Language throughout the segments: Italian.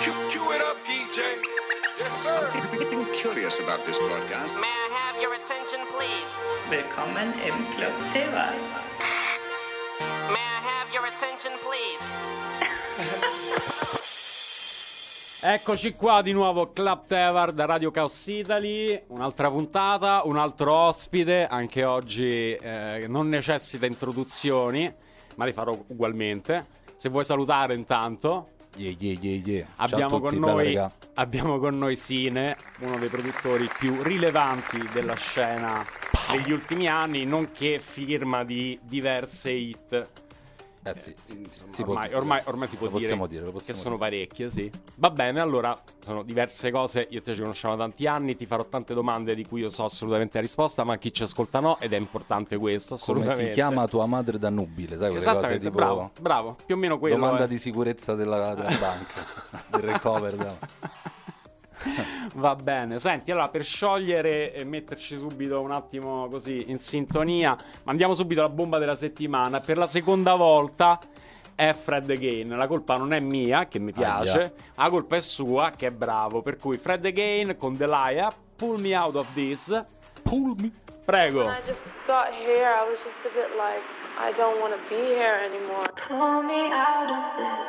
Cue it up, DJ. Yes, sir. Getting curious about this broadcast. May I have your attention, please? Willkommen im Club Teva. May I have your attention, please? Eccoci qua di nuovo, Club Tevar da Radio Chaos Italy, un'altra puntata, un altro ospite, anche oggi eh, non necessita introduzioni, ma le farò ugualmente. Se vuoi salutare intanto, Yeah, yeah, yeah, abbiamo tutti, con, noi, abbiamo con noi Sine, uno dei produttori più rilevanti della scena degli ultimi anni, nonché firma di diverse hit. Eh sì, sì, sì, si può ormai, dire. ormai, ormai si può Lo dire, dire, lo che possiamo sono dire. parecchie, sì. Va bene, allora sono diverse cose. Io e te ci conosciamo da tanti anni. Ti farò tante domande di cui io so assolutamente la risposta, ma chi ci ascolta no. Ed è importante questo. Come Assolutamente. si chiama tua madre da nubile, sai quelle cose tipo bravo, bravo. Più o meno quello. domanda è. di sicurezza della, della banca, del recover. Va bene, senti, allora per sciogliere e metterci subito un attimo così in sintonia, mandiamo subito la bomba della settimana. Per la seconda volta è Fred Again. La colpa non è mia, che mi piace, Aia. la colpa è sua, che è bravo. Per cui Fred Again con Delia, Pull Me Out of This. Pull me. Prego. When I just got here, I was just a bit like, I don't want to be here anymore. Pull me out of this.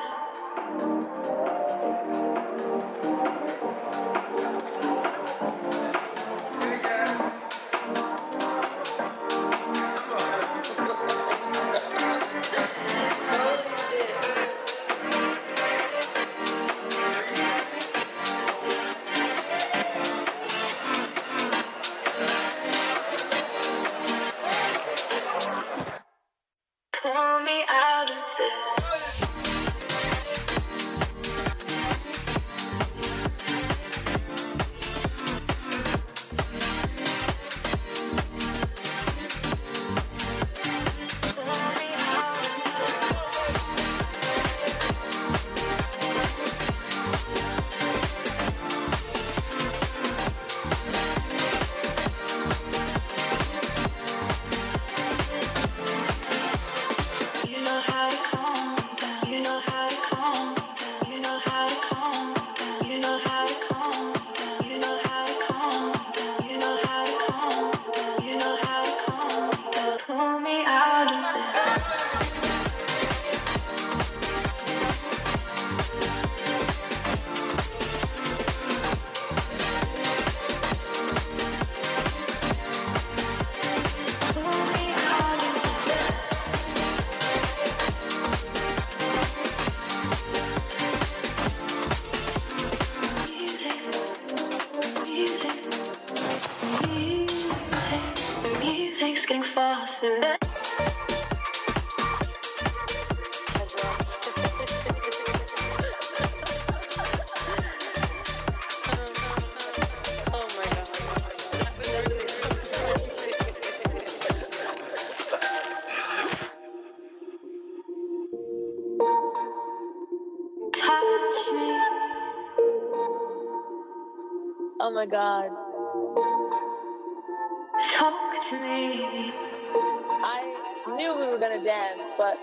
Touch me, Oh my god. talk to me. I knew we were gonna dance, but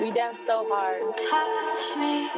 we danced so hard. Touch me,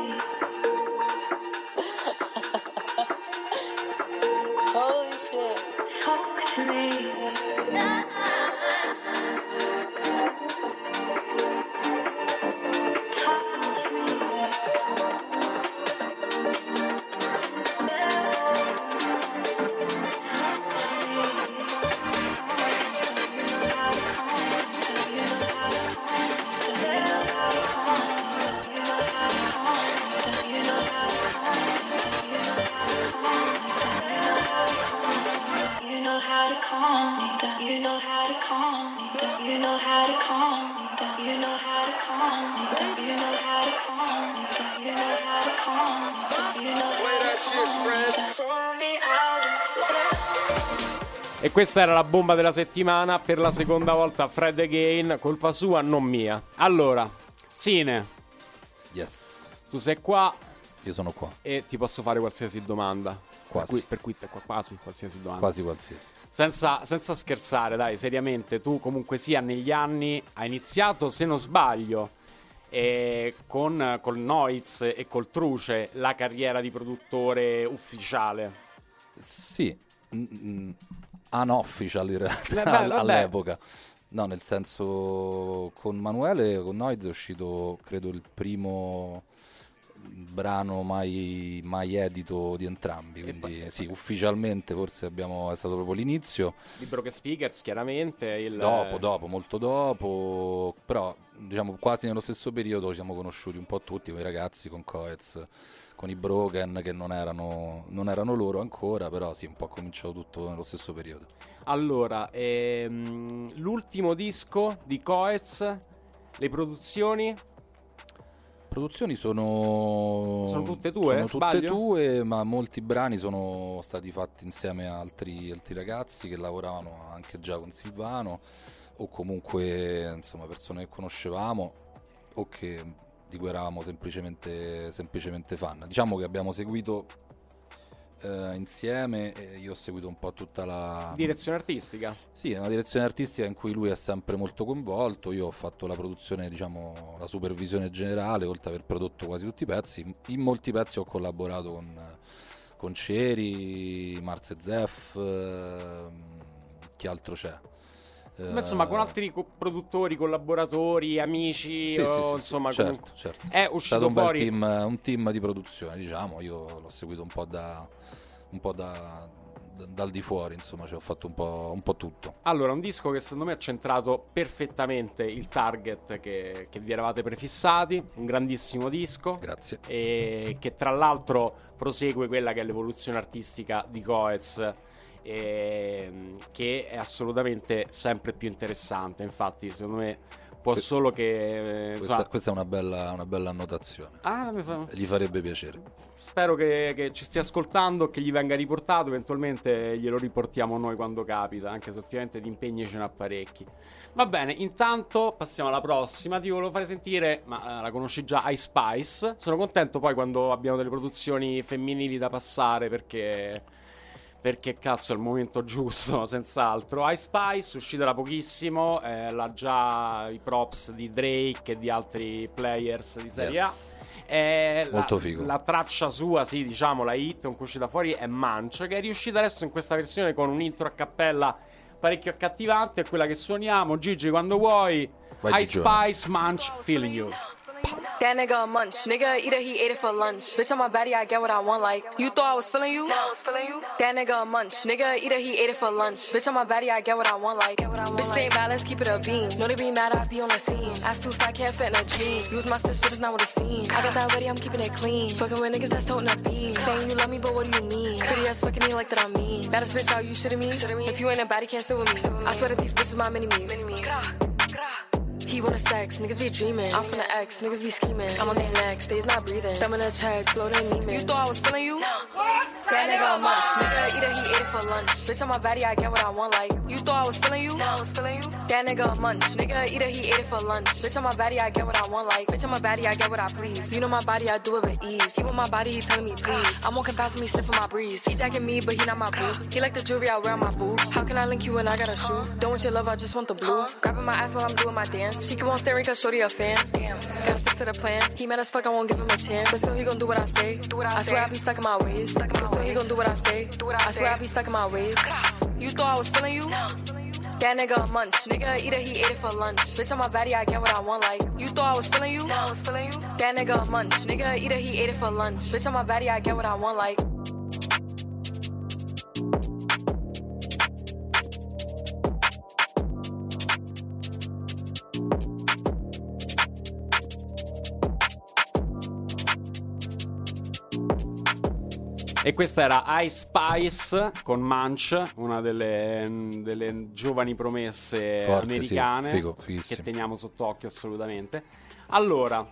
questa era la bomba della settimana. Per la seconda volta Fred Again, colpa sua, non mia. Allora, Sine, Yes, tu sei qua io sono qua, e ti posso fare qualsiasi domanda. Quasi. Per cui, per cui te qua quasi qualsiasi domanda. quasi qualsiasi. Senza, senza scherzare, dai, seriamente, tu comunque sia negli anni hai iniziato, se non sbaglio, E con, col Noiz e col Truce la carriera di produttore ufficiale. Sì, unofficial in realtà all- vabbè. all'epoca. No, nel senso con Manuele, con Noiz è uscito credo il primo brano mai, mai edito di entrambi, quindi sì, ufficialmente forse abbiamo, è stato proprio l'inizio. Di Broken Speakers, chiaramente. Il, Dopo, dopo, molto dopo, però diciamo quasi nello stesso periodo ci siamo conosciuti un po' tutti, quei ragazzi con Coez, con i Broken che non erano, non erano loro ancora, però sì, un po' cominciato tutto nello stesso periodo. Allora, ehm, l'ultimo disco di Coez, le produzioni. Produzioni sono... Sono tutte tue, Sono tutte sbaglio? tue, ma molti brani sono stati fatti insieme a altri, altri ragazzi che lavoravano anche già con Silvano o comunque insomma persone che conoscevamo o che di cui eravamo semplicemente, semplicemente fan. Diciamo che abbiamo seguito eh, insieme e io ho seguito un po' tutta la... Direzione artistica. Sì, è una direzione artistica in cui lui è sempre molto coinvolto. Io ho fatto la produzione, diciamo, la supervisione generale, oltre ad aver prodotto quasi tutti i pezzi. In molti pezzi ho collaborato con, con Ceri, Marze Zeff, ehm, chi altro c'è? Ma insomma, con altri co- produttori, collaboratori, amici, sì, o, sì, sì, insomma, certo, comunque- certo. è È uscito stato un fuori. team, un team di produzione, diciamo. Io l'ho seguito un po' da un po' da, da- dal di fuori, insomma, ci ho fatto un po', un po' tutto. Allora, un disco che secondo me ha centrato perfettamente il target che, che vi eravate prefissati, un grandissimo disco. Grazie. E che tra l'altro prosegue quella che è l'evoluzione artistica di Coez, ehm, che è assolutamente sempre più interessante. Infatti, secondo me può solo che. eh, Questa, insomma- questa è una bella, una bella annotazione. Ah, fa- Gli farebbe piacere. Spero che, che ci stia ascoltando, che gli venga riportato, eventualmente glielo riportiamo noi quando capita, anche se ovviamente di impegni ce n'ha parecchi. Va bene, intanto passiamo alla prossima, ti volevo fare sentire, ma eh, la conosci già, Ice Spice. Sono contento poi quando abbiamo delle produzioni femminili da passare perché... Perché cazzo è il momento giusto, senz'altro. Ice Spice, uscita da pochissimo, eh, l'ha già i props di Drake e di altri players di Serie A. Yes. Eh, Molto la, figo. La traccia sua, sì, diciamo, la hit con cui uscita fuori è Munch, che è riuscita adesso in questa versione con un intro a cappella parecchio accattivante. È quella che suoniamo. Gigi, quando vuoi. Vai, Ice. Spice, Munch, Feeling You. That nigga a munch. Nigga it, he ate it for lunch. Bitch, on my body, I get what I want. Like, you thought I was feeling you? No, I was feeling you. That nigga a munch. Nigga it, he ate it for lunch. Bitch, on my body, I get what I want. Like, bitch, stay bad, let's keep it a beam. No, they be mad, I be on the scene. Ass too fat, can't fit in a jean. Use my stitch, but it's not what it seems. I got that ready, I'm keeping it clean. Fucking with niggas that's toting a beam. Saying you love me, but what do you mean? Pretty ass fucking me like that I mean. Baddest bitch, how you shitting me? If you ain't a baddie, can't sit with me. I swear that these bitches my mini-me's. He wanna sex, niggas be dreaming. I'm from the X, niggas be scheming. I'm on their necks, they's not breathing. Thumb in a check, blow their demons. You thought I was feeling you? No. That nigga a munch. Nigga eat it, he ate it for lunch. Bitch, on my body, I get what I want. Like, you thought I was feeling you? No, I was feeling you. That nigga a munch. Nigga eat it, he ate it for lunch. Bitch, on my body, I get what I want. Like, bitch, on my body, I get what I please. You know my body, I do it with ease. He want my body, he telling me please. I'm walking past him, he sniffing my breeze. He jacking me, but he not my boo. He like the jewelry I wear on my boobs. How can I link you when I got a shoe? Don't want your love, I just want the blue. Grabbing my ass while I'm doing my dance. She keep on staring cause shorty a fan. Damn. Gotta stick to the plan. He mad as fuck, I won't give him a chance. But still, he gon' do what I say. Do what I, I say. swear I be stuck in my ways. But still, he gon' do what I say. Do what I, I say. swear I be stuck in my ways. You thought I was feeling you? That nigga a munch. Nigga eat it, he ate it for lunch. Bitch, on my body, I get what I want. Like, you thought I was feeling you? No, I was feeling you. That nigga a munch. Nigga eat it, he ate it for lunch. Bitch, on my body, I get what I want. Like, E questa era Ice Spice con Munch, una delle, delle giovani promesse Forte, americane sì, figo, che teniamo sott'occhio assolutamente. Allora,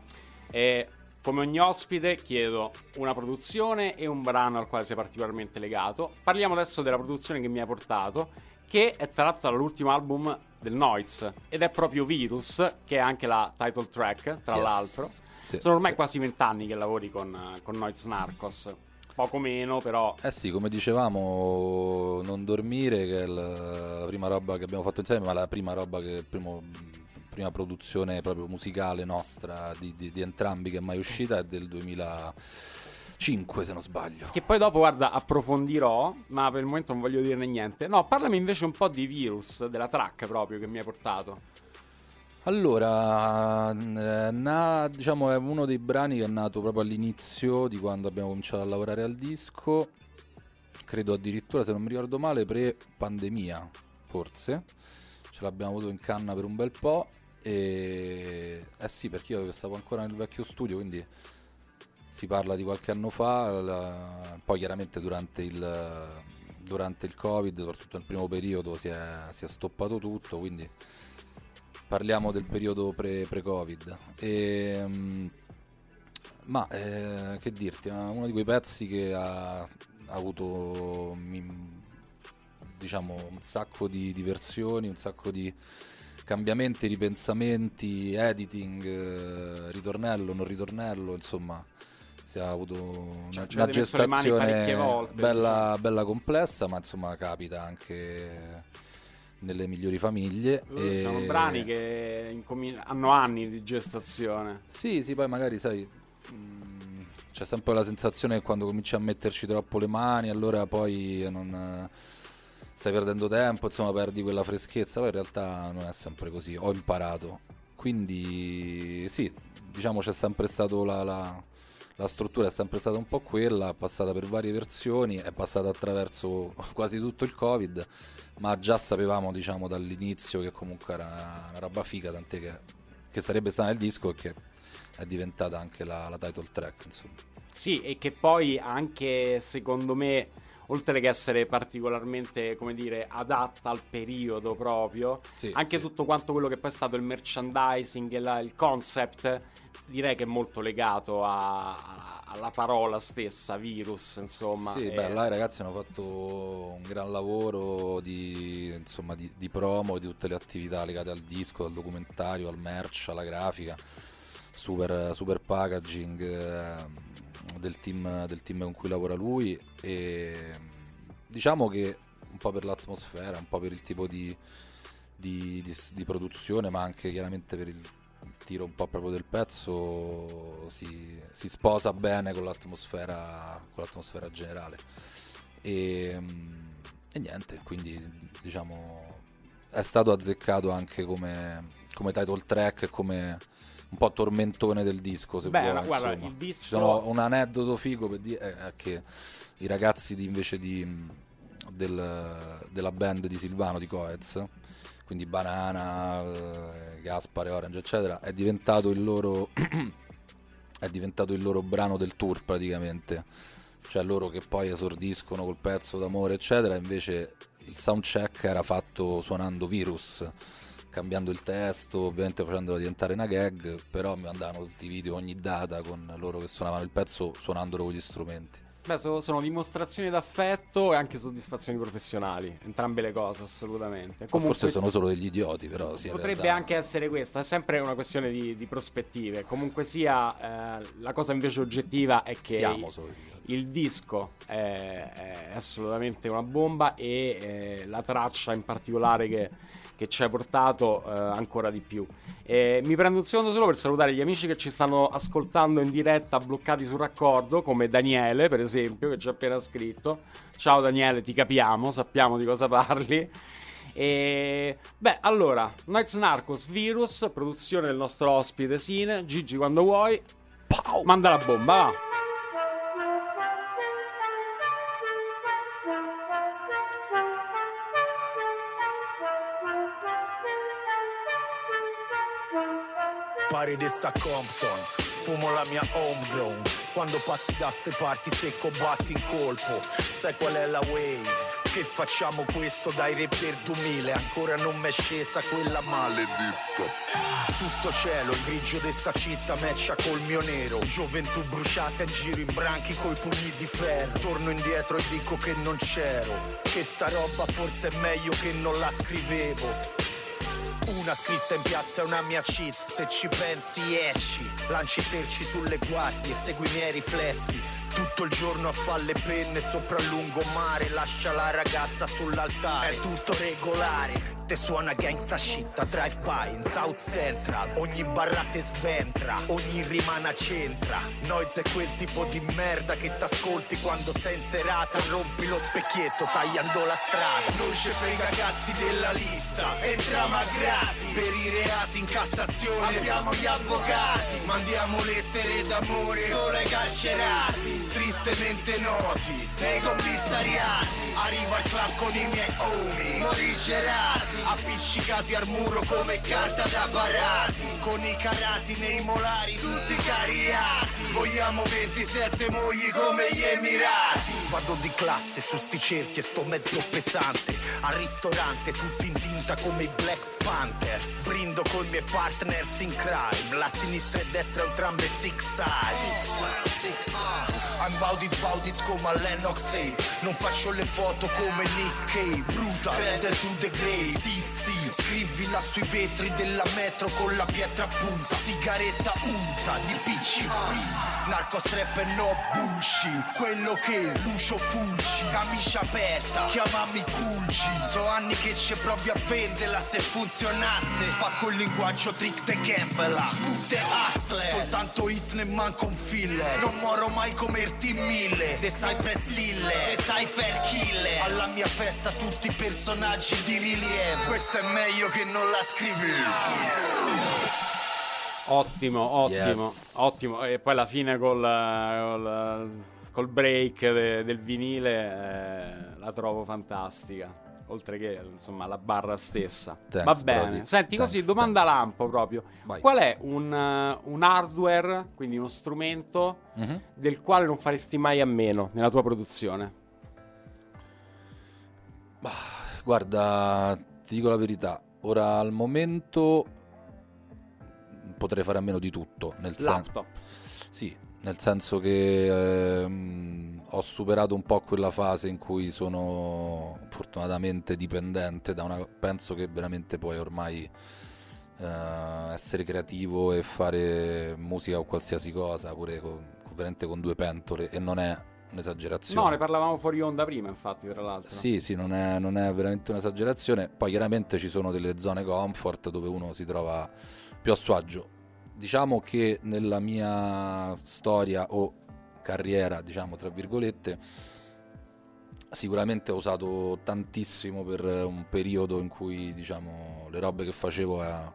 eh, come ogni ospite chiedo una produzione e un brano al quale sei particolarmente legato. Parliamo adesso della produzione che mi ha portato, che è tratta dall'ultimo album del Noiz ed è proprio Virus, che è anche la title track, tra Yes. l'altro. Sì, Sono ormai sì. quasi vent'anni che lavori con, con Noiz Narcos. Poco meno, però. Eh sì, come dicevamo, non dormire, che è la, prima roba che abbiamo fatto insieme, ma la prima roba che primo prima produzione proprio musicale nostra di, di- di entrambi che è mai uscita è del 2005 se non sbaglio. Che poi dopo, guarda, approfondirò, ma per il momento non voglio dirne niente. No, parlami invece un po' di Virus, della track proprio che mi hai portato. Allora, na- diciamo è uno dei brani che è nato proprio all'inizio di quando abbiamo cominciato a lavorare al disco, credo addirittura se non mi ricordo male pre-pandemia, forse, ce l'abbiamo avuto in canna per un bel po' e... Eh sì, perché io stavo ancora nel vecchio studio, quindi si parla di qualche anno fa, la- poi chiaramente durante il, durante il Covid, soprattutto nel primo periodo, si è, si è stoppato tutto, quindi parliamo del periodo pre- pre-Covid. Ehm, ma eh, che dirti, è uno di quei pezzi che ha, ha avuto diciamo un sacco di, di versioni, un sacco di cambiamenti, ripensamenti, editing, eh, ritornello, non ritornello, insomma si è avuto una, ci una gestazione volte, bella, bella complessa, ma insomma capita anche nelle migliori famiglie. Sono e- brani che incomi- hanno anni di gestazione. Sì, sì, poi magari sai, mh, c'è sempre la sensazione che quando cominci a metterci troppo le mani, allora poi non stai perdendo tempo, insomma, perdi quella freschezza. Poi in realtà non è sempre così. Ho imparato. Quindi sì, diciamo c'è sempre stato la, la- la struttura è sempre stata un po' quella, è passata per varie versioni, è passata attraverso quasi tutto il Covid, ma già sapevamo, diciamo, dall'inizio che comunque era una roba figa, tant'è che, che sarebbe stata nel disco e che è diventata anche la, la title track, insomma. Sì, e che poi anche secondo me, oltre che essere particolarmente, come dire, adatta al periodo proprio, Sì, anche sì. tutto quanto quello che poi è stato il merchandising e la- il concept, direi che è molto legato a- a- alla parola stessa, virus, insomma. Sì, e- beh, là i ragazzi hanno fatto un gran lavoro di, insomma, di, di promo di tutte le attività legate al disco, al documentario, al merch, alla grafica, super, super packaging eh, del, team, del team con cui lavora lui e diciamo che un po' per l'atmosfera, un po' per il tipo di, di- di- di produzione, ma anche chiaramente per il tiro un po' proprio del pezzo si, si sposa bene con l'atmosfera, con l'atmosfera generale. E, e niente, quindi diciamo è stato azzeccato anche come, come title track e come un po' tormentone del disco se Beh, vuoi, guarda, insomma. il disco- Ci sono un aneddoto figo per dire è che i ragazzi di, invece di, del- della band di Silvano di Coez quindi Banana, eh, Gaspare, Orange eccetera è diventato il loro è diventato il loro brano del tour praticamente cioè loro che poi esordiscono col pezzo d'amore eccetera invece il soundcheck era fatto suonando Virus cambiando il testo ovviamente facendolo diventare una gag però mi mandavano tutti i video ogni data con loro che suonavano il pezzo suonandolo con gli strumenti Beh, so- sono dimostrazioni d'affetto e anche soddisfazioni professionali, entrambe le cose, assolutamente. Comunque forse sono solo degli idioti però sì, Potrebbe anche essere questo, è sempre una questione di, di prospettive. Comunque sia, eh, la cosa invece oggettiva è che idioti il disco è, è assolutamente una bomba e eh, la traccia in particolare che, che ci hai portato eh, ancora di più. Eh, mi prendo un secondo solo per salutare gli amici che ci stanno ascoltando in diretta bloccati sul raccordo, come Daniele per esempio, che ci ha appena scritto. Ciao Daniele, ti capiamo, sappiamo di cosa parli. E beh, allora, Nights Narcos Virus, produzione del nostro ospite Sine, Gigi quando vuoi. Pow! Manda la bomba, va. Pare di sta Compton, fumo la mia homegrown. Quando passi da ste parti secco batti in colpo. Sai qual è la wave? Che facciamo questo dai reper 2000 Ancora non m'è scesa quella maledetta. Su sto cielo, il grigio de sta città matcha col mio nero. Gioventù bruciata in giro in branchi coi pugni di ferro. Torno indietro e dico che non c'ero. Che sta roba forse è meglio che non la scrivevo una scritta in piazza è una mia cheat, se ci pensi esci. Lanci cerci sulle guardie, segui i miei riflessi. Tutto il giorno a fare le penne sopra il lungomare. Lascia la ragazza sull'altare. È tutto regolare. Te suona gangsta shit a drive by in South Central. Ogni barra te sventra Ogni rimana centra. Noiz è quel tipo di merda che t'ascolti quando sei in serata. Rompi lo specchietto tagliando la strada. Non ci frega cazzi della lista. Entriamo a gratis Per i reati in Cassazione. Abbiamo gli avvocati. Mandiamo lettere d'amore. Solo ai carcerati Tristemente noti. Nei commissariati Arrivo al club con i miei homie Morigerati Appiccicati al muro come carta da barati. Con i carati nei molari tutti cariati. Vogliamo 27 mogli come gli Emirati. Vado di classe su sti cerchi e sto mezzo pesante. Al ristorante tutti in tinta come i Black Panthers Brindo con i miei partners in crime. La sinistra e destra entrambe six side. I'm bout it, bout it come a Lennox Safe Non faccio le foto come Nick Cave Bruta, better to the grave. Sì, sì, scrivila sui vetri della metro con la pietra punta. Sigaretta unta di PCP Narco strap e no bullshit Quello che Lucio Fulci. Camicia aperta, chiamami Culci So anni che ci provi a venderla Se funzionasse. Spacco il linguaggio trick te Campbell Sputte hustler Soltanto hit ne manco un filler. Non moro mai come il team mille. De Cypress Hill De Cypher Killer. Alla mia festa tutti personaggi di rilievo. Questo è meglio che non la scrivevo Ottimo, ottimo, Yes. ottimo. E poi alla fine col, col, col break de- del vinile eh, la trovo fantastica. Oltre che insomma la barra stessa. Thanks, Va bene. Brody. Senti, così Thanks, domanda thanks. lampo proprio. Vai. Qual è un, eh, un hardware, quindi uno strumento Mhm. del quale non faresti mai a meno nella tua produzione? Guarda, ti dico la verità. Ora al momento potrei fare a meno di tutto. Nel senso, sì, nel senso che ehm, ho superato un po' quella fase in cui sono fortunatamente dipendente da una. Penso che veramente puoi ormai eh, essere creativo e fare musica o qualsiasi cosa, pure con, con- veramente con due pentole, e non è un'esagerazione. No, ne parlavamo fuori onda prima, infatti, tra l'altro. Sì, sì, non è, non è veramente un'esagerazione. Poi chiaramente ci sono delle zone comfort dove uno si trova più a suo agio. Diciamo che nella mia storia o carriera, diciamo tra virgolette, sicuramente ho usato tantissimo per un periodo in cui diciamo le robe che facevo eh,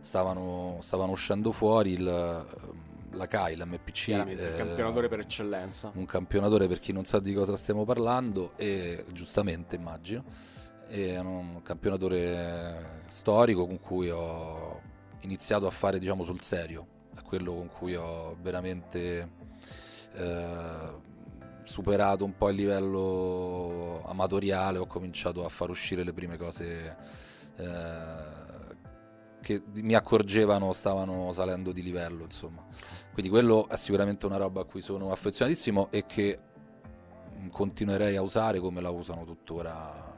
stavano, stavano uscendo fuori. Il, la CAI, l'MPC, Chiaramente, il eh, campionatore per eccellenza. un campionatore per chi non sa di cosa stiamo parlando e giustamente immagino è un campionatore storico con cui ho iniziato a fare diciamo sul serio è quello con cui ho veramente eh, superato un po' il livello amatoriale ho cominciato a far uscire le prime cose eh, che mi accorgevano stavano salendo di livello insomma. Quindi quello è sicuramente una roba a cui sono affezionatissimo e che continuerei a usare come la usano tuttora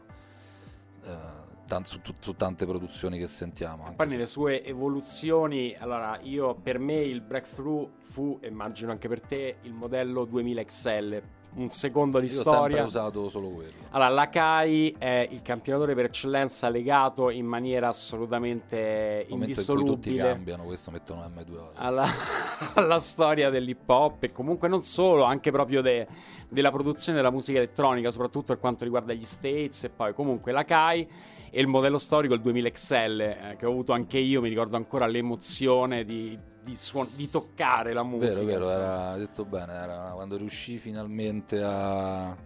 eh, tan- su, su tante produzioni che sentiamo. anche Poi se- nelle sue evoluzioni, allora io per me il breakthrough fu, immagino anche per te, il modello 2000 XL, un secondo di Io ho sempre storia. usato solo quello. Allora, la CAI è il campionatore per eccellenza legato in maniera assolutamente Nel momento in tutti indissolubile cambiano, questo mettono M2 ora. alla, alla storia dell'hip hop e comunque non solo, anche proprio de- della produzione della musica elettronica, soprattutto per quanto riguarda gli States e poi comunque la CAI e il modello storico il 2000 XL eh, che ho avuto anche io, mi ricordo ancora l'emozione di, di, suon- di toccare la musica. Vero, vero, era detto bene, era quando riuscì finalmente a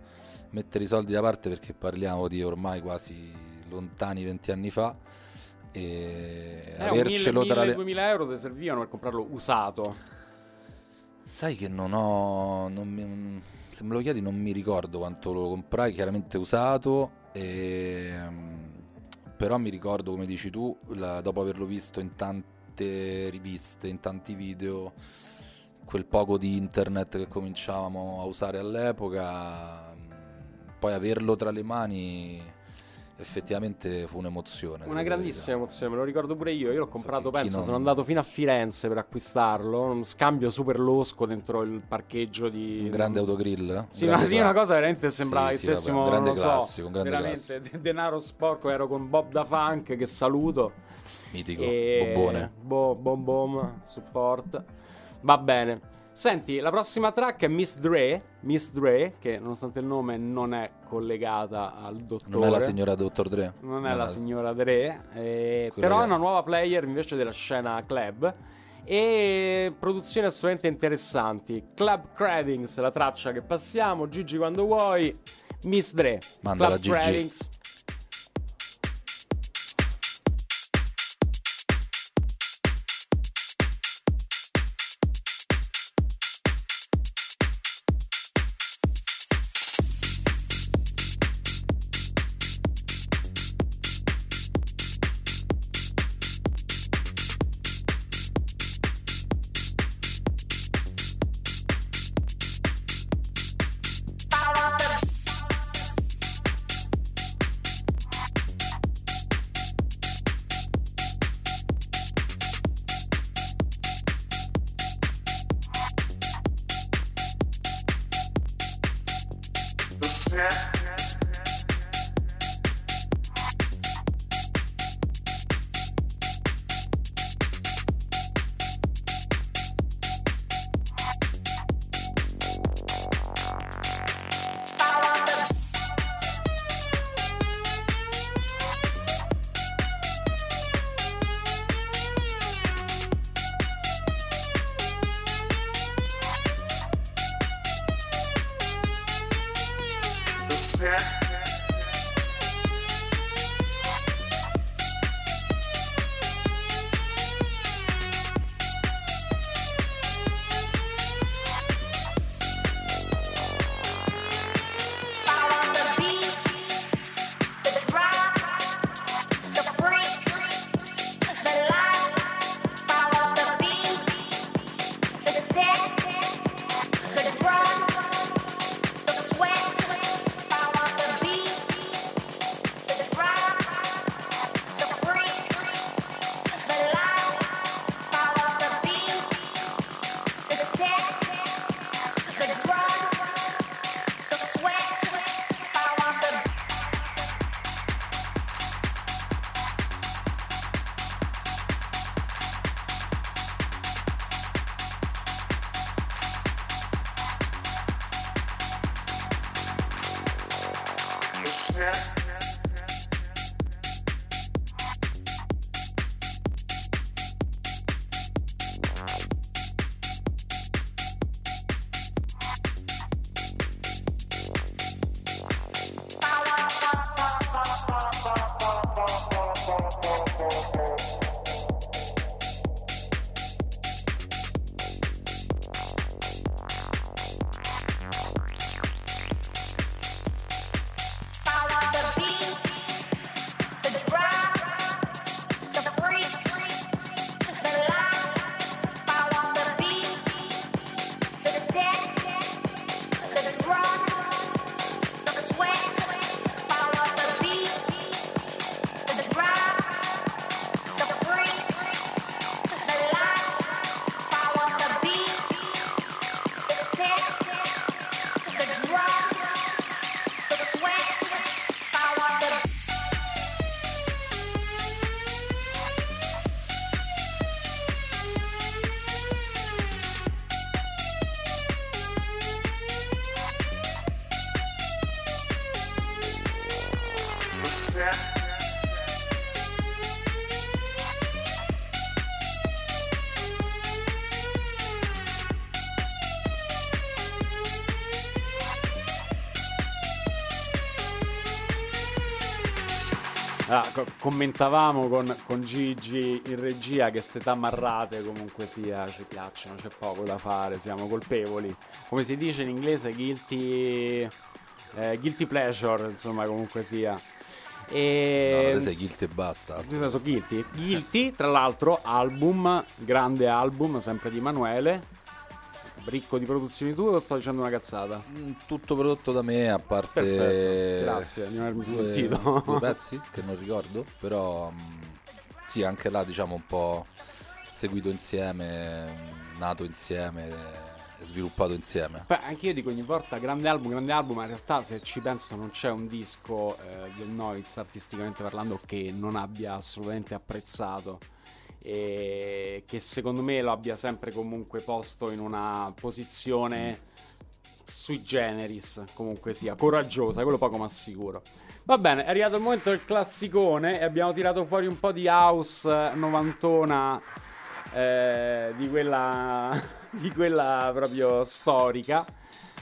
mettere i soldi da parte perché parliamo di ormai quasi lontani 20 anni fa e Eh, avercelo 1000, tra le 2000 euro ti servivano per comprarlo usato. Sai che non ho. non mi- se me lo chiedi, non mi ricordo quanto lo comprai. Chiaramente usato. E, però mi ricordo, come dici tu, la- dopo averlo visto in tante riviste, in tanti video, quel poco di internet che cominciavamo a usare all'epoca, mh, poi averlo tra le mani effettivamente fu un'emozione. Una grandissima emozione, me lo ricordo pure io. Io l'ho comprato, penso, non- sono andato fino a Firenze per acquistarlo. Un scambio super losco dentro il parcheggio di. Un grande autogrill? Sì, grande ma sì, una cosa veramente sembrava Sì, che sì, stessimo, un grande non lo so, classico, un grande veramente de- denaro sporco. Ero con Bob da Funk, che saluto. Mitico, E... bombone. Bo- bom bom, support. Va bene. Senti, la prossima track è Miss Dre. Miss Dre, che nonostante il nome non è collegata al dottore. Non è la signora Dottor Dre? Non è la signora Dre, eh, però è una nuova player invece della scena club. E produzioni assolutamente interessanti. Club Cravings, la traccia che passiamo. Gigi, quando vuoi. Miss Dre. Mandala, Club Gigi. Cravings. Ah, commentavamo con, con Gigi in regia che ste tamarrate comunque sia, ci piacciono, c'è poco da fare, siamo colpevoli. Come si dice in inglese, guilty, eh, guilty pleasure, insomma, comunque sia. E... No, sei guilty e basta. Senso Guilty. Guilty, tra l'altro, album, grande album, sempre di Emanuele. Ricco di produzioni tue o sto dicendo una cazzata? Mm, Tutto prodotto da me, a parte Perfetto, grazie di avermi due, smentito. due pezzi che non ricordo, però mm, sì, anche là diciamo un po' seguito insieme, nato insieme, sviluppato insieme. Beh, anche io dico ogni volta grande album, grande album, ma in realtà se ci penso non c'è un disco eh, del Noiz artisticamente parlando che non abbia assolutamente apprezzato e che secondo me lo abbia sempre comunque posto in una posizione sui generis, comunque sia, coraggiosa, quello poco ma sicuro. Va bene, è arrivato il momento del classicone e abbiamo tirato fuori un po' di house novantona eh, di quella di quella proprio storica.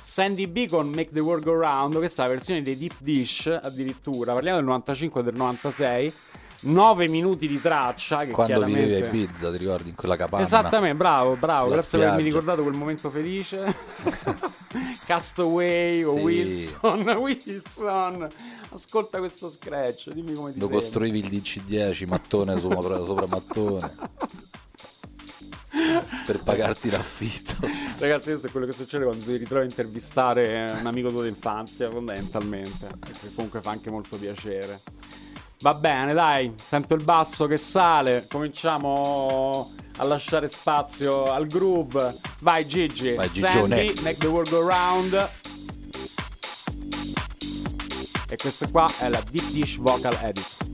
Sandy B con Make the World Go Round, questa è la versione dei Deep Dish addirittura, parliamo del 95 e del 96. 9 minuti di traccia che Quando chiaramente... vivevi a Ibiza, ti ricordi, in quella capanna? Esattamente, bravo, bravo, grazie per avermi spiaggia. ricordato quel momento felice. Castaway o Sì. Wilson, Wilson. Ascolta questo scratch, dimmi come ti Lo sembra. costruivi il DC10 mattone sopra, sopra mattone per pagarti l'affitto. Ragazzi, questo è quello che succede quando ti ritrovi a intervistare un amico tuo d'infanzia, fondamentalmente. Che comunque fa anche molto piacere. Va bene, dai, sento il basso che sale. Cominciamo a lasciare spazio al groove. Vai, Gigi. Vai, Gigione. Make the world go round. E questa qua è la Deep Dish Vocal Edit.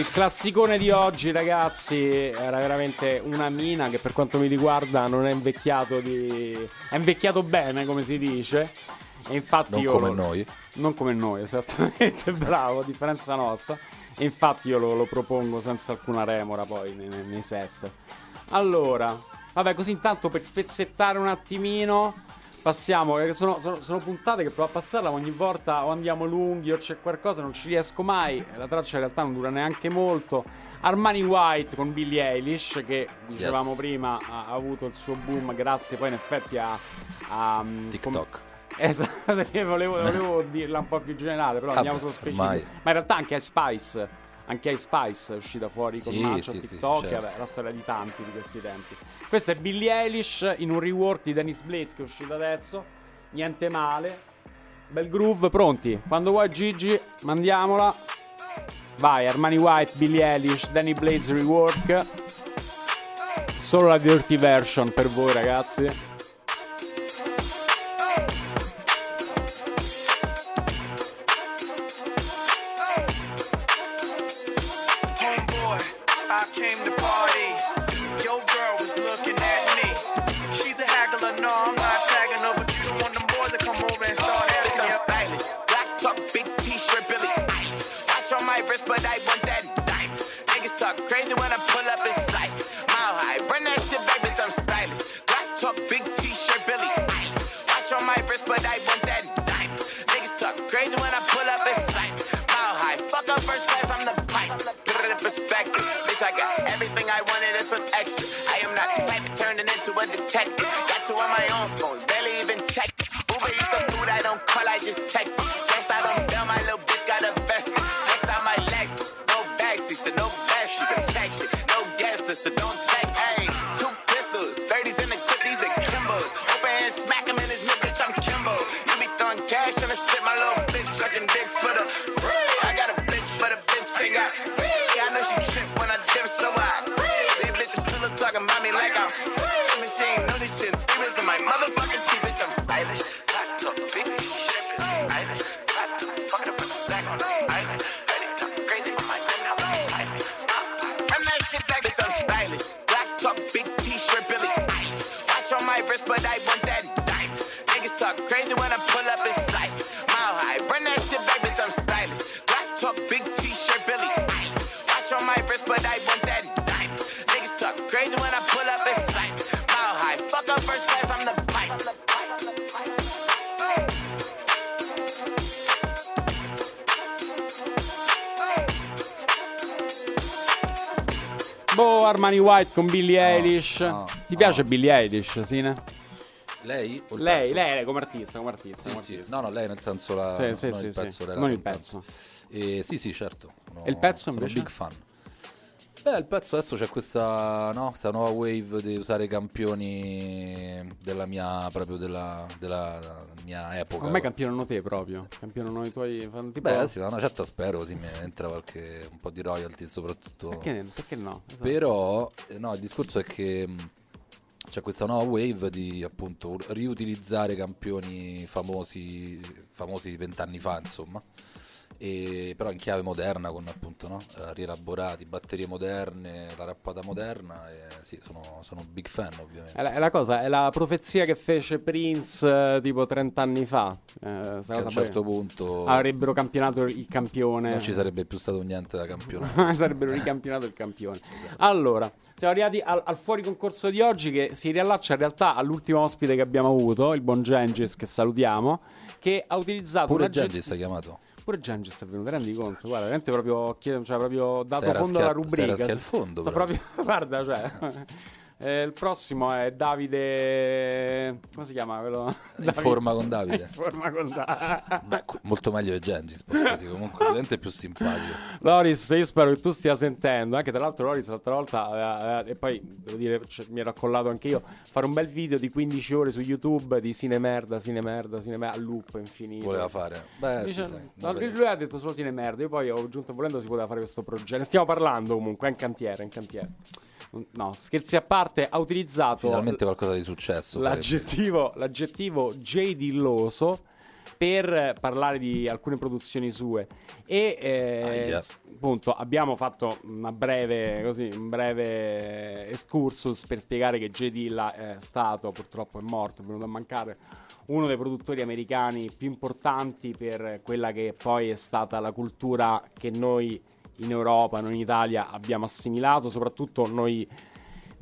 il classicone di oggi, ragazzi, era veramente una mina che per quanto mi riguarda non è invecchiato di... è invecchiato bene, come si dice. E infatti non io come lo... noi. Non come noi, esattamente, bravo, a differenza nostra. E infatti io lo, lo propongo senza alcuna remora poi nei, nei set. Allora, vabbè, così intanto per spezzettare un attimino Passiamo, eh, sono, sono, sono, puntate che provo a passarla, ma ogni volta o andiamo lunghi o c'è qualcosa, non ci riesco mai. Eh, la traccia in realtà non dura neanche molto. Armani White con Billie Eilish, che dicevamo yes. prima ha, ha, avuto il suo boom, grazie poi in effetti a. a mm, TikTok. Com- esatto, volevo, volevo dirla un po' più generale, però ah andiamo beh, sullo specifico. Ormai. Ma in realtà anche a Spice anche i Spice è uscita fuori sì, con Mancio sì, TikTok, sì, certo. la storia di tanti di questi tempi. Questo è Billie Eilish in un rework di Dennis Blades che è uscito adesso, niente male. Bel groove, pronti? Quando vuoi Gigi, mandiamola. Vai, Armani White, Billie Eilish, Danny Blades rework. Solo la dirty version per voi ragazzi. Head. Normani White con Billie no, Eilish. No, Ti piace Billie Eilish, Sine? Lei? Lei, lei, come artista, come artista, sì, come sì. artista. No, no, lei nel senso la... Sì, sì, non sì, il pezzo. Lei, non il pezzo. Eh, sì, sì, certo. No, e il pezzo invece? Sono big fan. Beh, il pezzo adesso c'è questa, no, questa nuova wave di usare campioni della mia, proprio della, della mia epoca. Ormai campionano te proprio. Campionano i tuoi. Fanno tipo... Beh, sì, ma una certa spero così mi entra qualche un po' di royalty soprattutto. Perché, perché no? Esatto. Però, eh, no, il discorso è che mh, c'è questa nuova wave di appunto riutilizzare campioni famosi, famosi vent'anni fa, insomma. E, però in chiave moderna con appunto no? eh, rielaborati, batterie moderne, la rappata moderna e sì, sono, sono big fan ovviamente. È la, è la cosa, è la profezia che fece Prince eh, tipo 30 anni fa. Eh, a un certo punto avrebbero campionato il campione. non ci sarebbe più stato niente da campionare. sarebbero ricampionato il campione. Allora, siamo arrivati al, al fuori concorso di oggi che si riallaccia in realtà all'ultimo ospite che abbiamo avuto, il buon Gengis, che salutiamo, che ha utilizzato Pure un agget- Gengis ha chiamato. Pure Gengis è venuto, rendi conto? Guarda, veramente proprio, cioè, proprio dato Stai fondo alla stai rubrica. raschi al fondo, Sto proprio- guarda, cioè. Eh, il prossimo è Davide. Come si chiama quello? In forma con Davide. In forma con Davide. Beh, molto meglio di Gengis. Comunque, ovviamente è più simpatico. Loris, io spero che tu stia sentendo. Anche tra l'altro, Loris l'altra volta, aveva- e poi devo dire, cioè, mi ero accollato anche io. Fare un bel video di 15 ore su YouTube di cinemerda, cinemerda, cinemerda a loop infinito. Voleva fare. Beh, Dice- sai, no, magari. lui ha detto solo cinemerda. Io poi ho aggiunto volendo si poteva fare questo progetto. Ne stiamo parlando comunque. È in cantiere, è in cantiere. No, scherzi a parte, ha utilizzato Finalmente qualcosa di successo. l'aggettivo, l'aggettivo J-Dilloso per parlare di alcune produzioni sue e eh, Aia. appunto abbiamo fatto una breve, così, un breve excursus per spiegare che J. Dilla è stato purtroppo è morto, è venuto a mancare uno dei produttori americani più importanti per quella che poi è stata la cultura che noi in Europa, noi in Italia abbiamo assimilato, soprattutto noi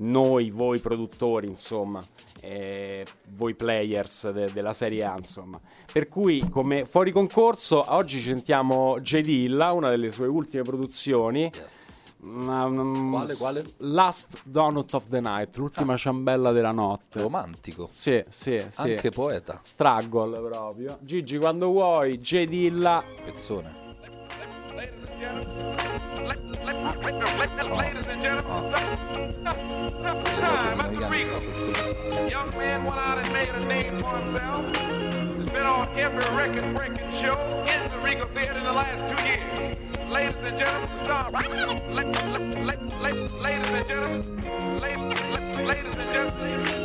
noi, voi produttori, insomma, eh, voi players de- della Serie A, insomma. Per cui, come fuori concorso, oggi sentiamo J. Dilla, una delle sue ultime produzioni. Una- una- Quale, quale? Last Donut of the Night, l'ultima ciambella della notte. Romantico. Sì, sì, sì. Anche poeta. Struggle proprio. Gigi, quando vuoi, J. Dilla. Pezzone. Young man went out and made a name for himself. He's been on every record breaking show in the Regal Theater in the last two years. Ladies and gentlemen, stop. La- la- la- la- Ladies and gentlemen, la- la- ladies and gentlemen.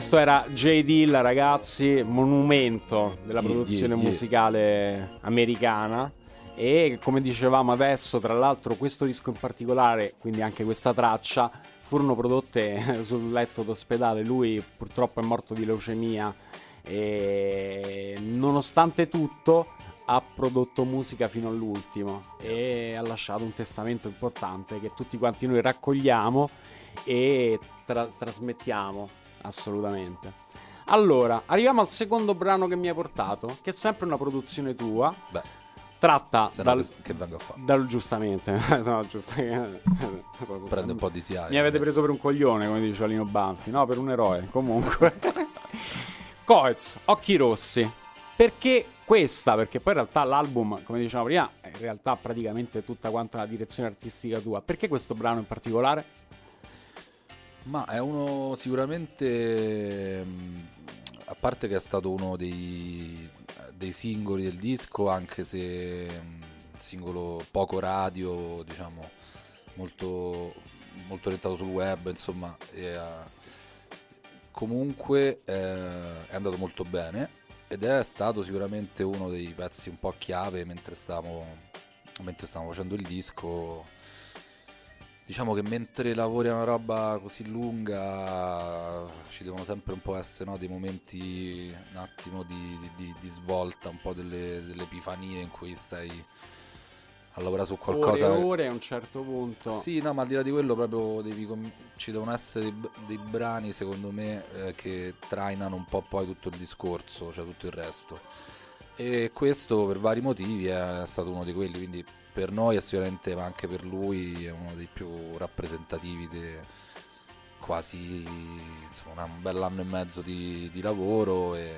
Questo era J. Dilla, ragazzi, monumento della Yeah, produzione yeah, musicale americana. E come dicevamo adesso, tra l'altro, questo disco in particolare, quindi anche questa traccia, furono prodotte sul letto d'ospedale. Lui purtroppo è morto di leucemia e nonostante tutto ha prodotto musica fino all'ultimo e ha lasciato un testamento importante che tutti quanti noi raccogliamo e tra- trasmettiamo assolutamente. Allora, arriviamo al secondo brano che mi hai portato, che è sempre una produzione tua. Beh, tratta dal, che, vengo a fare? dal giustamente, no, giustamente. Prende un po' di SIAE. Mi avete preso per un coglione, come dice Alino Banfi, no, per un eroe. Comunque, Coez, Occhi Rossi. Perché questa? Perché poi in realtà l'album, come dicevamo prima, è in realtà praticamente tutta quanta la direzione artistica tua. Perché questo brano in particolare? Ma è uno sicuramente, mh, a parte che è stato uno dei, dei singoli del disco, anche se mm, singolo poco radio, diciamo, molto, molto orientato sul web, insomma, e, eh, comunque eh, è andato molto bene ed è stato sicuramente uno dei pezzi un po' chiave mentre stavamo, mentre stavamo facendo il disco. Diciamo che mentre lavori a una roba così lunga ci devono sempre un po' essere no, dei momenti un attimo di, di- di- svolta, un po' delle, delle epifanie in cui stai a lavorare su qualcosa. Ore ore a un certo punto. Sì, no, ma al di là di quello proprio devi ci devono essere dei brani secondo me eh, che trainano un po' poi tutto il discorso, cioè tutto il resto. E questo per vari motivi è stato uno di quelli, quindi per noi è sicuramente, ma anche per lui, è uno dei più rappresentativi de- quasi insomma, un bell'anno e mezzo di, di lavoro e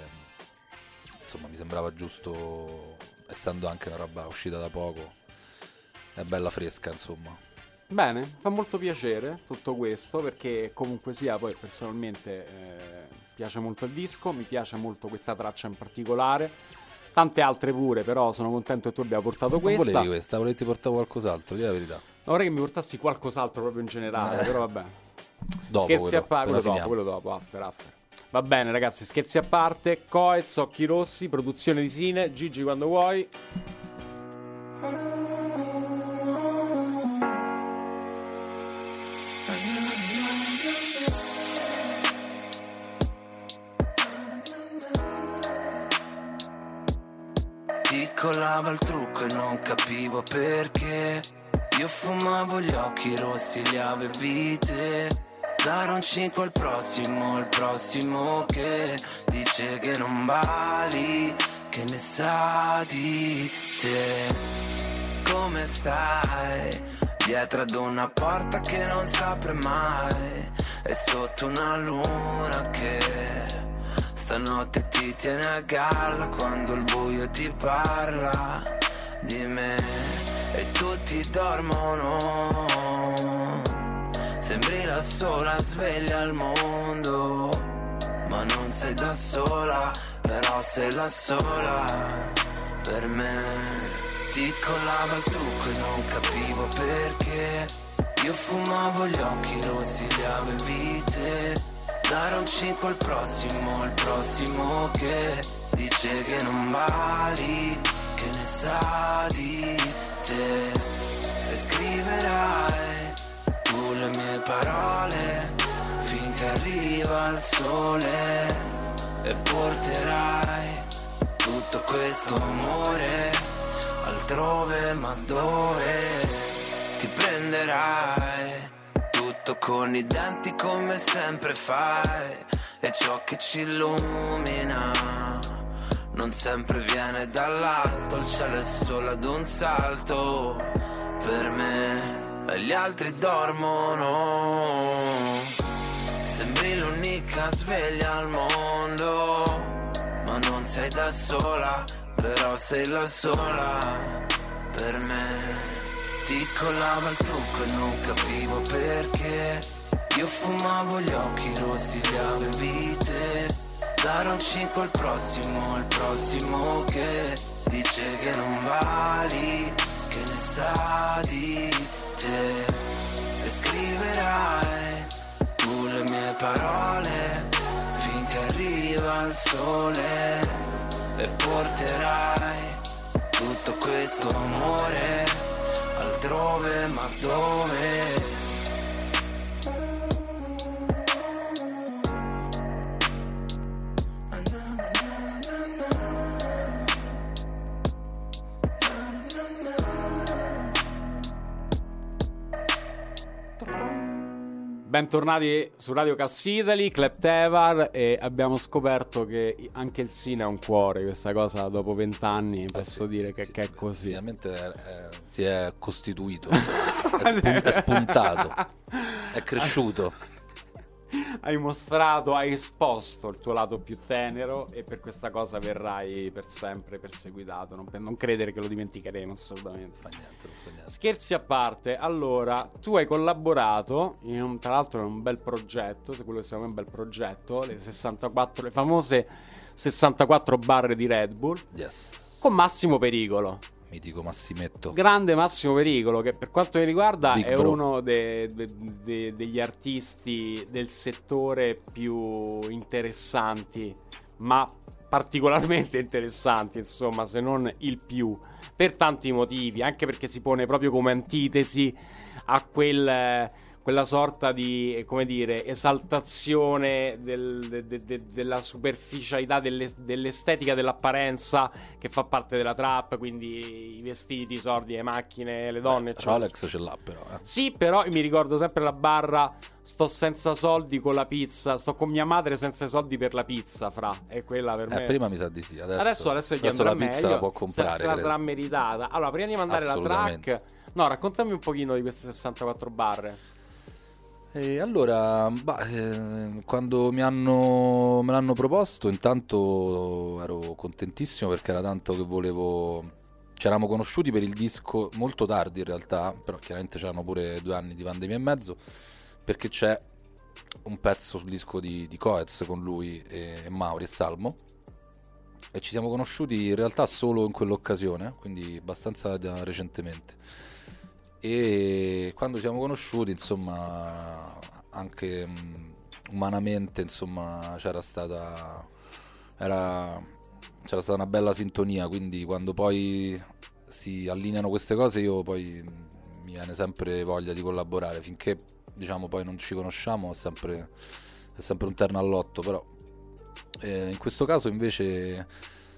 insomma mi sembrava giusto, essendo anche una roba uscita da poco, è bella fresca insomma. Bene, fa molto piacere tutto questo perché comunque sia poi personalmente eh, piace molto il disco, mi piace molto questa traccia in particolare, tante altre pure però sono contento che tu abbia portato Non questa. volevi questa, volevi portare qualcos'altro, di la verità. Vorrei che mi portassi qualcos'altro proprio in generale, Eh. però vabbè. Dopo scherzi quello, a parte, quello dopo, quello dopo, after, after. Va bene ragazzi, scherzi a parte, Coez, Occhi Rossi, produzione di Sine, Gigi quando vuoi. Ti colava il trucco e non capivo perché. Io fumavo gli occhi rossi, li avevi te. Dare un 5 al prossimo, al prossimo che? Dice che non vali, che ne sa di te. Come stai? Dietro ad una porta che non si apre mai. E sotto una luna che Stanotte ti tiene a galla quando il buio ti parla di me e tutti dormono. Sembri la sola sveglia al mondo, ma non sei da sola, però sei la sola per me. Ti collava il trucco e non capivo perché. Io fumavo gli occhi rossi, li avevi te. Dare un 5 al prossimo, al prossimo che dice che non vali, che ne sa di te. E scriverai tu le mie parole finché arriva il sole e porterai tutto questo amore altrove, ma dove ti prenderai? Tutto con i denti come sempre fai E ciò che ci illumina Non sempre viene dall'alto Il cielo è solo ad un salto. Per me E gli altri dormono. Sembri l'unica sveglia al mondo Ma non sei da sola Però sei la sola. Per me ti collava il trucco e non capivo perché. Io fumavo gli occhi rossi, li avevi te Dare un 5 al prossimo, al prossimo che Dice che non vali, che ne sa di te. E scriverai tu le mie parole Finché arriva il sole E porterai tutto questo amore altrove, ma dove? Bentornati su Radio Cassidali, Club Tevar e abbiamo scoperto che anche il Sine ha un cuore, questa cosa dopo vent'anni posso dire che, che è così. Finalmente è- è- si è costituito, è, spun- è spuntato, è cresciuto. Hai mostrato, hai esposto il tuo lato più tenero e per questa cosa verrai per sempre perseguitato. Non, non credere che lo dimenticheremo assolutamente. Scherzi a parte, allora, tu hai collaborato in un- tra l'altro in un bel progetto, se quello secondo me è un bel progetto, le 64, le famose 64 barre di Red Bull Yes. con Massimo Pericolo. Mitico Massimetto. Grande Massimo Pericolo, che per quanto mi riguarda Big è bro. uno de- de- de- degli artisti del settore più interessanti, ma particolarmente interessanti, insomma, se non il più, per tanti motivi, anche perché si pone proprio come antitesi a quel, quella sorta di, eh, come dire, esaltazione del- de- de- de- della superficialità, delle- dell'estetica, dell'apparenza che fa parte della trap, quindi i vestiti, i sordi, le macchine, le donne, eccetera. Rolex ce l'ha però. eh. Sì, però mi ricordo sempre la barra. Sto senza soldi con la pizza. Sto con mia madre senza soldi per la pizza, fra. E quella per me. Eh, prima mi sa di sì. Adesso, adesso, adesso, adesso la pizza meglio. la può Se- comprare. Se, la credo. sarà meritata. Allora, prima di mandare la track, no, raccontami un pochino di queste 64 barre. E allora, bah, eh, quando hanno, me l'hanno proposto, intanto ero contentissimo perché era tanto che volevo. Ci eravamo conosciuti per il disco molto tardi in realtà, però chiaramente c'erano pure due anni di pandemia e mezzo, perché c'è un pezzo sul disco di, di Coez con lui e, e Mauri e Salmo. E ci siamo conosciuti in realtà solo in quell'occasione, quindi abbastanza recentemente. E quando ci siamo conosciuti, insomma, anche mh, umanamente, insomma, c'era stata era, c'era stata una bella sintonia, quindi quando poi si allineano queste cose io poi mh, mi viene sempre voglia di collaborare, finché diciamo poi non ci conosciamo è sempre, è sempre un terno all'otto, però eh, in questo caso invece è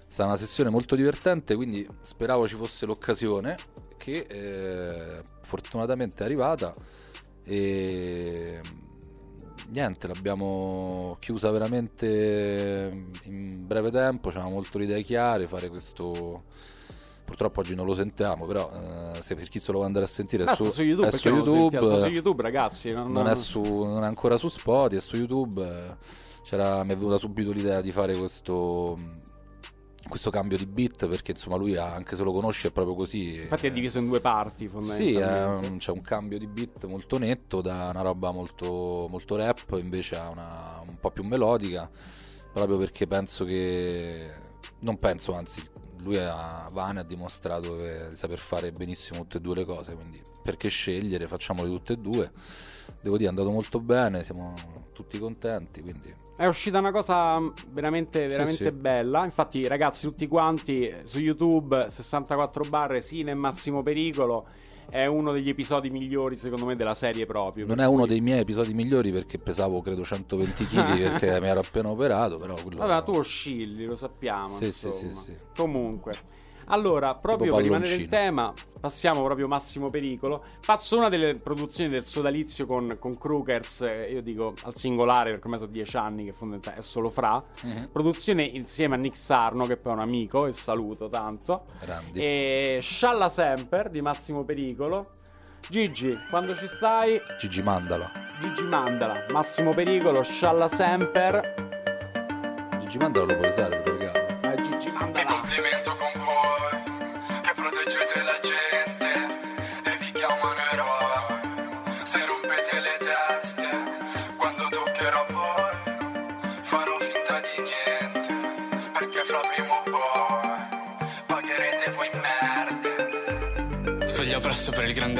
stata una sessione molto divertente, quindi speravo ci fosse l'occasione che eh, fortunatamente è arrivata e niente, l'abbiamo chiusa veramente in breve tempo, c'avevamo molto le idee chiare, fare questo... Purtroppo oggi non lo sentiamo, però eh, se per chi se lo vuole andare a sentire è Ah, su, su YouTube, è su sentiamo? YouTube, su YouTube, ragazzi. Non, non è, su- non è ancora su Spotify, è su YouTube. eh, c'era- mi è venuta subito l'idea di fare questo, questo cambio di beat perché insomma lui ha- anche se lo conosci è proprio così. Infatti è diviso in due parti, Sì, fondamentalmente. un- c'è un cambio di beat molto netto da una roba molto, molto rap invece a una un po' più melodica, proprio perché penso che, non penso anzi, lui a Vane ha dimostrato di saper fare benissimo tutte e due le cose, quindi perché scegliere, facciamole tutte e due. Devo dire è andato molto bene, siamo tutti contenti, quindi È uscita una cosa veramente, veramente sì. bella. Infatti, ragazzi, tutti quanti su YouTube 64 barre, Sine e Massimo Pericolo. È uno degli episodi migliori, secondo me, della serie proprio. non è uno cui- dei miei episodi migliori perché pesavo credo 120 kg perché mi ero appena operato, però quello Vabbè, tu oscilli, lo sappiamo. Sì, sì, insomma. sì, sì. Comunque, allora, proprio per rimanere in tema, passiamo proprio Massimo Pericolo. Passo una delle produzioni del sodalizio con, con Crookers, eh, io dico al singolare perché ormai sono dieci anni che fondamentalmente è solo fra. Mhm. Produzione insieme a Nick Sarno, che poi è un amico e saluto tanto. Grandi. E Scialla Semper di Massimo Pericolo. Gigi, quando ci stai? Gigi Mandala. Gigi Mandala, Massimo Pericolo, Scialla Semper. Gigi Mandala lo puoi usare, te lo regalo. Vai Gigi Mandala. complimento con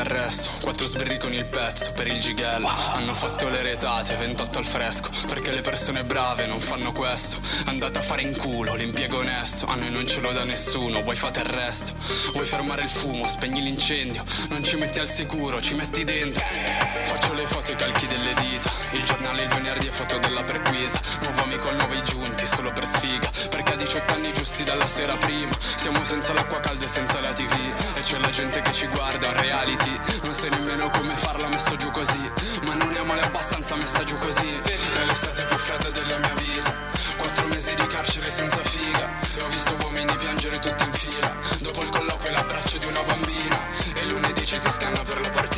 per il grande arresto. Quattro sberri con il pezzo per il gighello Hanno fatto le retate, 28 al fresco. Perché le persone brave non fanno questo. Andate a fare in culo, l'impiego onesto. A noi non ce lo dà nessuno, voi fate il resto? Vuoi fermare il fumo, spegni l'incendio. Non ci metti al sicuro, ci metti dentro. Faccio le foto e i calchi delle dita. Il giornale il venerdì è foto della perquisa. Nuovo amico al nuovi giunti, solo per sfiga. Perché a 18 anni giusti dalla sera prima. Siamo senza l'acqua calda e senza la tv E c'è la gente che ci guarda, reality. Non sai nemmeno come farla messo giù così. Ma non ho male abbastanza messa giù così. È l'estate più fredda della mia vita. Quattro mesi di carcere senza figa. E ho visto uomini piangere tutti in fila. Dopo il colloquio l'abbraccio di una bambina. E lunedì ci si scanna per la partita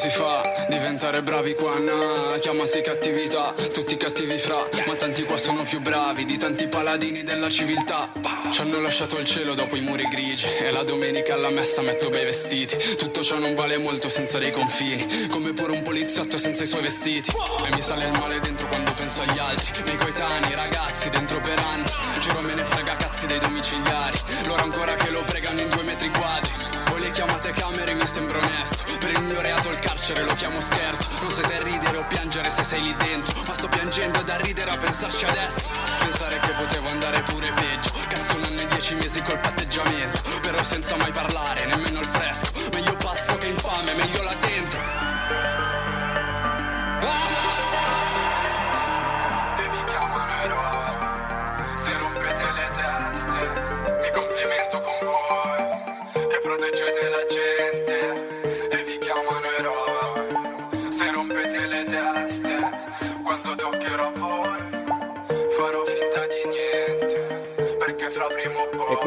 si fa? Diventa diventare bravi qua, no, chiamasi cattività, tutti cattivi fra, ma tanti qua sono più bravi di tanti paladini della civiltà. Ci hanno lasciato il cielo dopo i muri grigi e la domenica alla messa metto bei vestiti. Tutto ciò non vale molto senza dei confini, come pure un poliziotto senza i suoi vestiti. E mi sale il male dentro quando penso agli altri, miei coetanei, ragazzi dentro per anni. Giro me ne frega cazzi dei domiciliari, loro ancora che carcere lo chiamo scherzo. Non sai se ridere o piangere se sei lì dentro Ma sto piangendo da ridere a pensarci adesso. Pensare che potevo andare pure peggio. Cazzo un anno e dieci mesi col patteggiamento. Però senza mai parlare, nemmeno il fresco. Meglio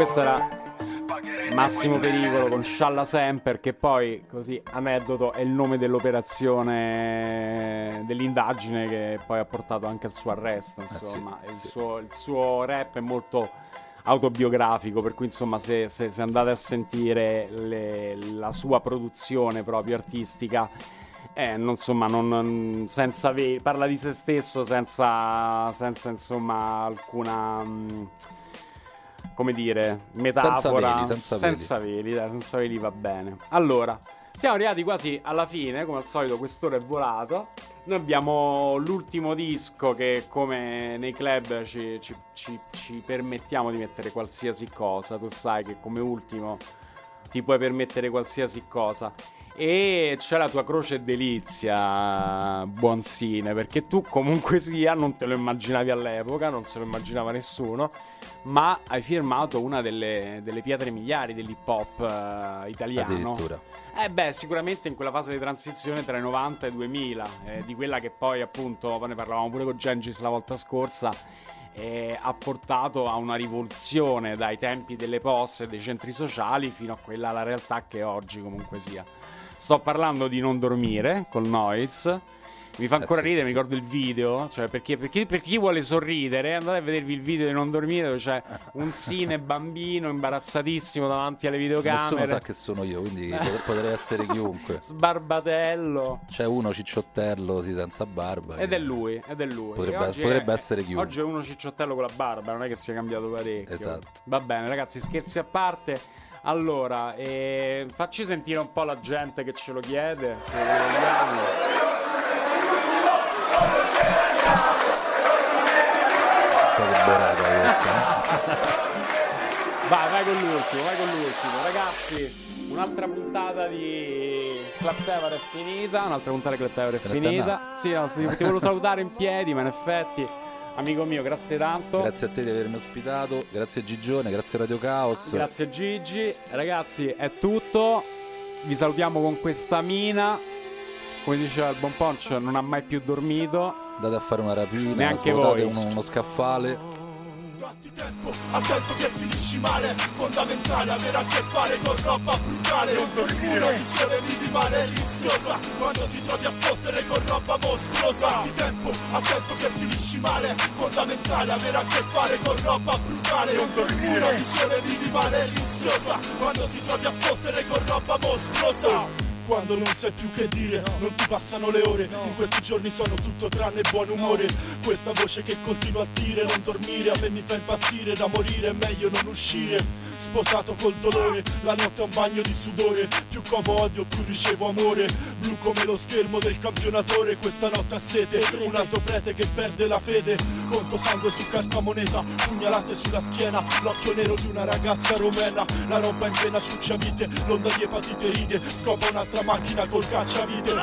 questo era Massimo Pericolo con Scialla Semper, che poi, così, aneddoto, è il nome dell'operazione, dell'indagine che poi ha portato anche al suo arresto, insomma. sì, il, sì. Suo, il suo rap è molto autobiografico, per cui insomma se, se- se andate a sentire le- la sua produzione proprio artistica, eh, non, insomma, non, senza ave- parla di se stesso senza, senza insomma alcuna... mh, come dire, metafora veli, senza senza veli, dai, senza veli va bene. Allora, siamo arrivati quasi alla fine, come al solito quest'ora è volato. Noi abbiamo l'ultimo disco che come nei club ci, ci- ci- ci permettiamo di mettere qualsiasi cosa, tu sai che come ultimo ti puoi permettere qualsiasi cosa. E c'è la tua croce delizia, Buonsine, perché tu comunque sia non te lo immaginavi all'epoca, non se lo immaginava nessuno, ma hai firmato una delle, delle pietre miliari dell'hip hop eh, italiano. Addirittura. Eh beh, sicuramente in quella fase di transizione tra i 90 e i 2000, eh, di quella che poi appunto, ne parlavamo pure con Gengis la volta scorsa, eh, ha portato a una rivoluzione dai tempi delle poste e dei centri sociali fino a quella alla realtà che oggi comunque sia. Sto parlando di Non dormire con Noiz. Mi fa Eh ancora sì, ridere, mi sì. ricordo il video, cioè perché, perché- per chi vuole sorridere andate a vedervi il video di Non dormire dove c'è un sine bambino imbarazzatissimo davanti alle Nessuno videocamere. sa che sono io, quindi Eh. pot- potrei essere chiunque. Sbarbatello. C'è uno cicciottello sì, senza barba. Ed è lui, ed è lui. Potrebbe- potrebbe è- essere chiunque. Oggi è uno cicciottello con la barba, non è che sia cambiato parecchio. Esatto. Va bene, ragazzi, scherzi a parte. Allora, eh, facci sentire un po' la gente che ce lo chiede. che eh? Vai, vai con l'ultimo, vai con l'ultimo. Ragazzi, un'altra puntata di Club Tower è finita. Un'altra puntata di Club Tower è finita. Sì, no, ti volevo salutare in piedi, ma in effetti, amico mio, grazie tanto. Grazie a te di avermi ospitato, grazie a Gigione, grazie Radio Caos. Grazie Gigi. Ragazzi, è tutto. Vi salutiamo con questa mina. Come diceva il buon Poncio, non ha mai più dormito. Andate a fare una rapina, Neanche voi. uno, uno scaffale. Attento che finisci male, fondamentale avere a che fare con roba brutale. Una visione minimale è rischiosa. Quando ti trovi a fottere con roba mostruosa. Di tempo, attento che finisci male. Fondamentale avere a che fare con roba brutale. Una visione minimale è rischiosa. Quando ti trovi a fottere con roba mostruosa quando non sai più che dire, non ti passano le ore In questi giorni sono tutto tranne buon umore. Questa voce che continua a dire non dormire A me mi fa impazzire da morire, è meglio non uscire. Sposato col dolore, la notte è un bagno di sudore Più covo odio, più ricevo amore. Blu come lo schermo del campionatore Questa notte ha sete, un alto prete che perde la fede Conto sangue su carta moneta, pugnalate sulla schiena L'occhio nero di una ragazza romena La roba in pena ciuccia vite, l'onda di epatite ride Scopa un'altra macchina col cacciavite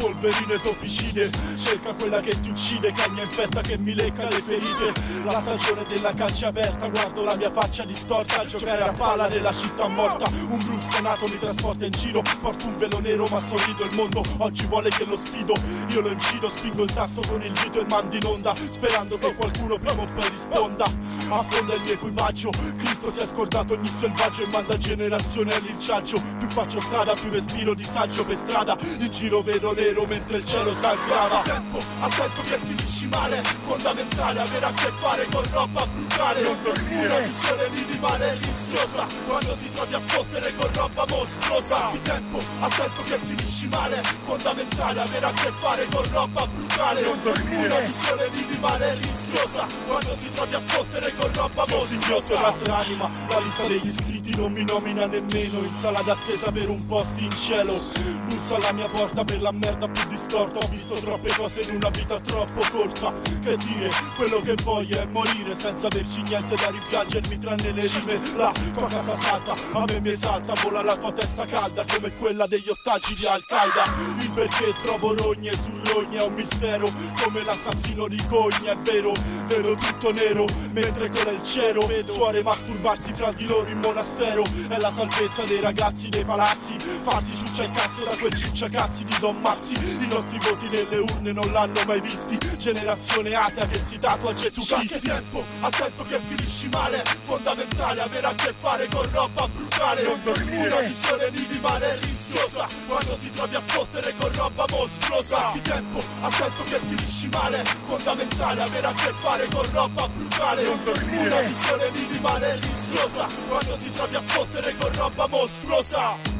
Polverine topicide, cerca quella che ti uccide Cagna infetta che mi lecca le ferite. La stagione della caccia aperta Guardo la mia faccia distorta. Giocare a pala nella città morta. Un blu stonato mi trasporta in giro. Porto un velo nero ma sorrido il mondo. Oggi vuole che lo sfido. Io lo incido, spingo il tasto con il dito e mando in onda Sperando che qualcuno prima o poi risponda. Affonda il mio equipaggio. Cristo si è scordato ogni selvaggio E manda generazione all'inciaggio. Più faccio strada, più respiro disagio per strada. In giro vedo nero nero mentre il cielo sangrava. Tempo, attento che finisci male Fondamentale avere a che fare con roba brutale. Non dormire Una visione minimale e rischiosa. Quando ti trovi a fottere con roba mostruosa. Di tempo, attento che finisci male Fondamentale avere a che fare con roba brutale. Non dormire Una visione minimale e rischiosa. Quando ti trovi a fottere con roba mostruosa. un'altra anima La lista degli iscritti non mi nomina nemmeno In sala d'attesa per un posto in cielo Bussa alla mia porta per la merda più distorta. Ho visto troppe cose in una vita troppo corta. Che dire, quello che voglio è morire Senza averci niente da rimpiangermi tranne le rime. La tua casa salta, a me mi esalta. Vola la tua testa calda come quella degli ostaggi di Al-Qaeda. Il perché trovo rogne su rogne è un mistero Come l'assassino di Cogna, è vero. Vedo tutto nero, mentre cola il cielo. Suore masturbarsi fra di loro in monastero. È la salvezza dei ragazzi dei palazzi. Falsi ciuccia il cazzo da quel ciucciacazzi di Don Mazzi. I nostri voti nelle urne non l'hanno mai visti. Generazione atea che si tatua a Gesù Cristo tempo, attento che finisci male. Fondamentale avere a che fare con roba brutale. Non dormire. Una visione minimale e rischiosa. Quando ti trovi a fottere con roba mostruosa. Di tempo, attento che finisci male. Fondamentale avere a che fare con roba brutale. Non dormire Una visione minimale e rischiosa. Quando ti trovi a fottere con roba mostruosa